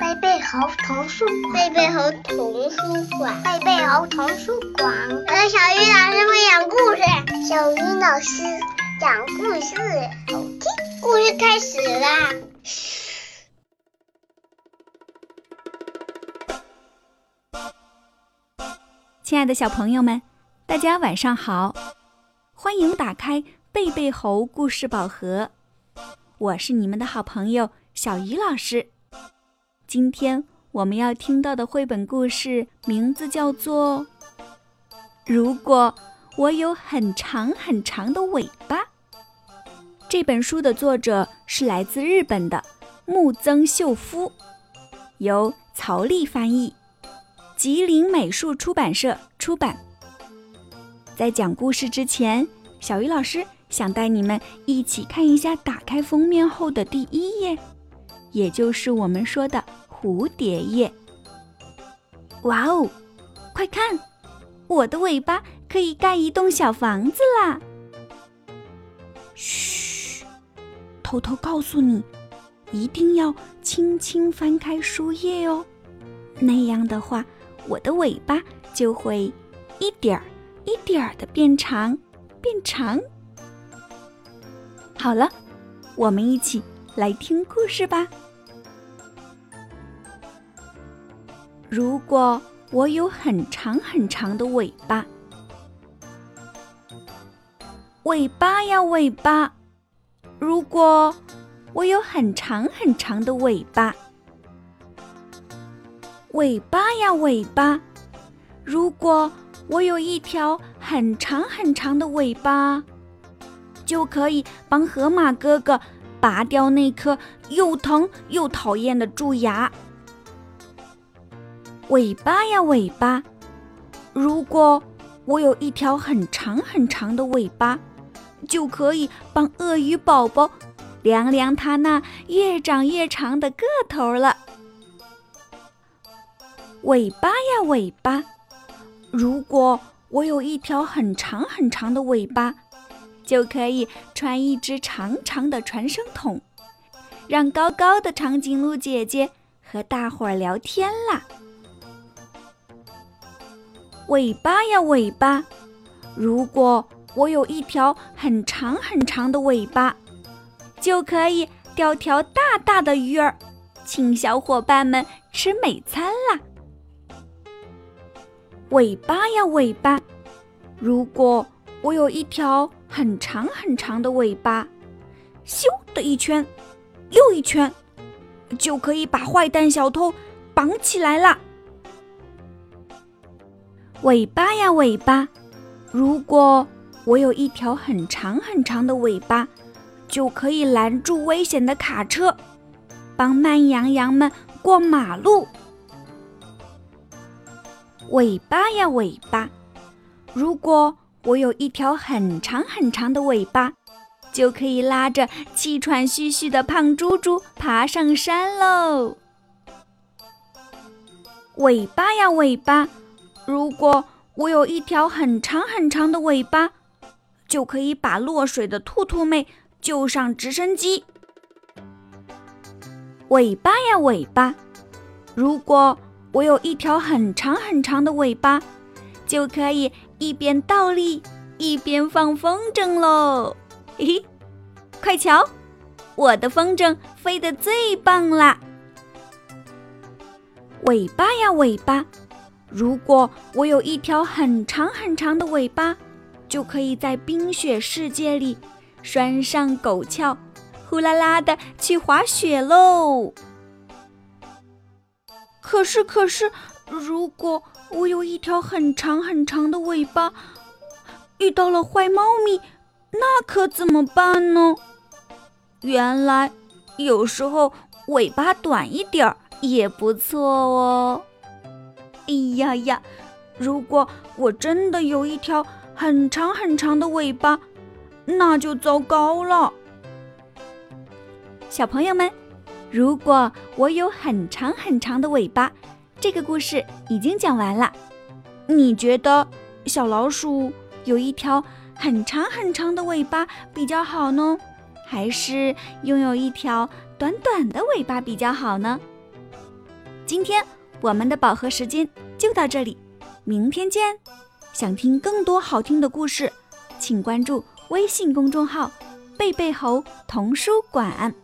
贝贝猴童书馆，贝贝猴童书馆，贝贝猴童书馆。呃，小鱼老师会讲故事，小鱼老师讲故事，好听。故事开始啦！亲爱的小朋友们，大家晚上好，欢迎打开贝贝猴故事宝盒，我是你们的好朋友小鱼老师。今天我们要听到的绘本故事名字叫做《如果我有很长很长的尾巴》。这本书的作者是来自日本的木曾秀夫，由曹丽翻译。吉林美术出版社出版。在讲故事之前，小鱼老师想带你们一起看一下打开封面后的第一页，也就是我们说的蝴蝶页。哇哦，快看，我的尾巴可以盖一栋小房子啦！嘘，偷偷告诉你，一定要轻轻翻开书页哦，那样的话。我的尾巴就会一点儿一点儿的变长，变长。好了，我们一起来听故事吧。如果我有很长很长的尾巴，尾巴呀尾巴，如果我有很长很长的尾巴。尾巴呀，尾巴！如果我有一条很长很长的尾巴，就可以帮河马哥哥拔掉那颗又疼又讨厌的蛀牙。尾巴呀，尾巴！如果我有一条很长很长的尾巴，就可以帮鳄鱼宝宝量量它那越长越长的个头了。尾巴呀，尾巴！如果我有一条很长很长的尾巴，就可以穿一只长长的传声筒，让高高的长颈鹿姐姐和大伙儿聊天啦。尾巴呀，尾巴！如果我有一条很长很长的尾巴，就可以钓条大大的鱼儿，请小伙伴们吃美餐啦。尾巴呀，尾巴！如果我有一条很长很长的尾巴，咻的一圈，又一圈，就可以把坏蛋小偷绑起来了。尾巴呀，尾巴！如果我有一条很长很长的尾巴，就可以拦住危险的卡车，帮慢羊羊们过马路。尾巴呀，尾巴！如果我有一条很长很长的尾巴，就可以拉着气喘吁吁的胖猪猪爬上山喽。尾巴呀，尾巴！如果我有一条很长很长的尾巴，就可以把落水的兔兔妹救上直升机。尾巴呀，尾巴！如果我有一条很长很长的尾巴，就可以一边倒立一边放风筝喽！嘿嘿，快瞧，我的风筝飞得最棒啦！尾巴呀尾巴，如果我有一条很长很长的尾巴，就可以在冰雪世界里拴上狗鞘，呼啦啦的去滑雪喽！可是，可是，如果我有一条很长很长的尾巴，遇到了坏猫咪，那可怎么办呢？原来，有时候尾巴短一点儿也不错哦。哎呀呀，如果我真的有一条很长很长的尾巴，那就糟糕了。小朋友们。如果我有很长很长的尾巴，这个故事已经讲完了。你觉得小老鼠有一条很长很长的尾巴比较好呢，还是拥有一条短短的尾巴比较好呢？今天我们的宝盒时间就到这里，明天见！想听更多好听的故事，请关注微信公众号“贝贝猴童书馆”。